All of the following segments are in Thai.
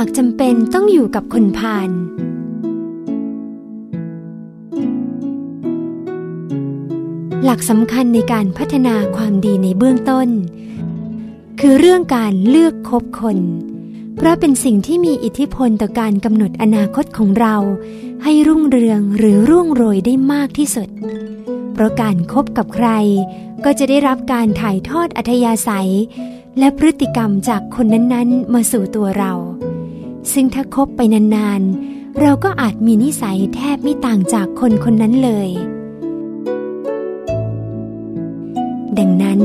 ากจำเป็นต้องอยู่กับคนพาลหลักสำคัญในการพัฒนาความดีในเบื้องต้น คือเรื่องการเลือกคบคน เพราะเป็นสิ่งที่มีอิทธิพลต่อการกำหนดอนาคตของเรา ให้รุ่งเรืองหรือร่วงโรยได้มากที่สุด เพราะการครบกับใคร ก็จะได้รับการถ่ายทอดอัธยาศัย และพฤติกรรมจากคนนั้นๆ มาสู่ตัวเรา ซึ่งถ้าคบไปนานๆ เราก็อาจมีนิสัยแทบไม่ต่างจากคนคนนั้นเลย ดังนั้น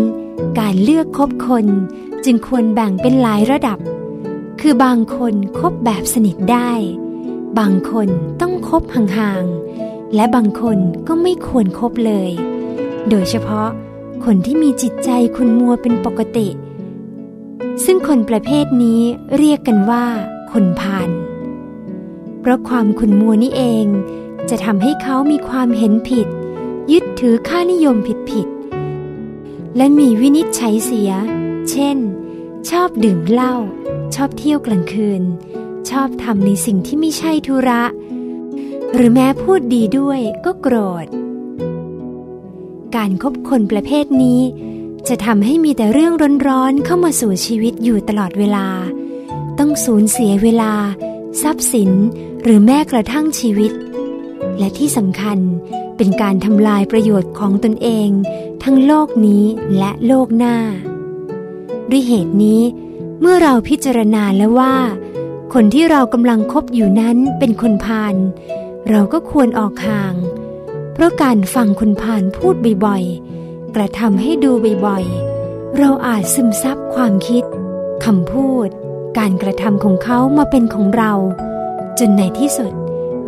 การเลือกคบคนจึงควรแบ่งเป็นหลายระดับ คือบางคนคบแบบสนิทได้ บางคนต้องคบห่างๆ และบางคนก็ไม่ควรครบเลย โดยเฉพาะคนที่มีจิตใจคุณมัวเป็นปกติ ซึ่งคนประเภทนี้เรียกกันว่า คนพาลเพราะความขุนมัวนี่เองจะทำให้เขามีความเห็นผิด ยึดถือค่านิยมผิดและมีวินิจฉัยเสีย เช่น ชอบดื่มเหล้าชอบเที่ยวกลางคืน ชอบทำในสิ่งที่ไม่ใช่ธุระ หรือแม้พูดดีด้วยก็โกรธ การคบคนประเภทนี้ จะทำให้มีแต่เรื่องร้อนๆเข้ามาสู่ชีวิตอยู่ตลอดเวลา ต้องสูญเสียเวลา ทรัพย์สินหรือแม้กระทั่งชีวิต และที่สำคัญเป็นการทำลายประโยชน์ของตนเอง ทั้งโลกนี้และโลกหน้า ด้วยเหตุนี้ เมื่อเราพิจารณาแล้วว่า คนที่เรากำลังคบอยู่นั้นเป็นคนพาลเราก็ควรออกห่าง เพราะการฟังคนพาลพูดบ่อยๆ กระทำให้ดูบ่อยๆ เราอาจซึมซับความคิดคำพูด การกระทำของเขามาเป็นของเรา จนในที่สุด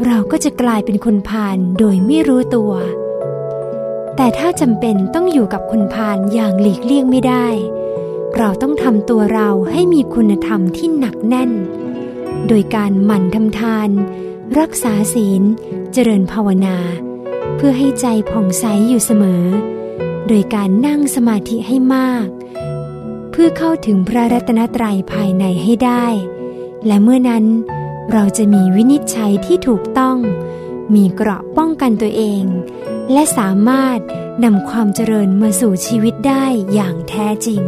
เราก็จะกลายเป็นคนพาลโดยไม่รู้ตัว แต่ถ้าจำเป็นต้องอยู่กับคนพาลอย่างหลีกเลี่ยงไม่ได้ เราต้องทำตัวเราให้มีคุณธรรมที่หนักแน่น โดยการหมั่นทำทาน รักษาศีล เจริญภาวนา เพื่อให้ใจผ่องใสอยู่เสมอ โดยการนั่งสมาธิให้มาก เพื่อเข้าถึงพระรัตนตรัยภายในให้ได้ และเมื่อนั้นเราจะมีวินิจฉัยที่ถูกต้อง มีเกราะป้องกันตัวเอง และสามารถนำความเจริญมาสู่ชีวิตได้อย่างแท้จริง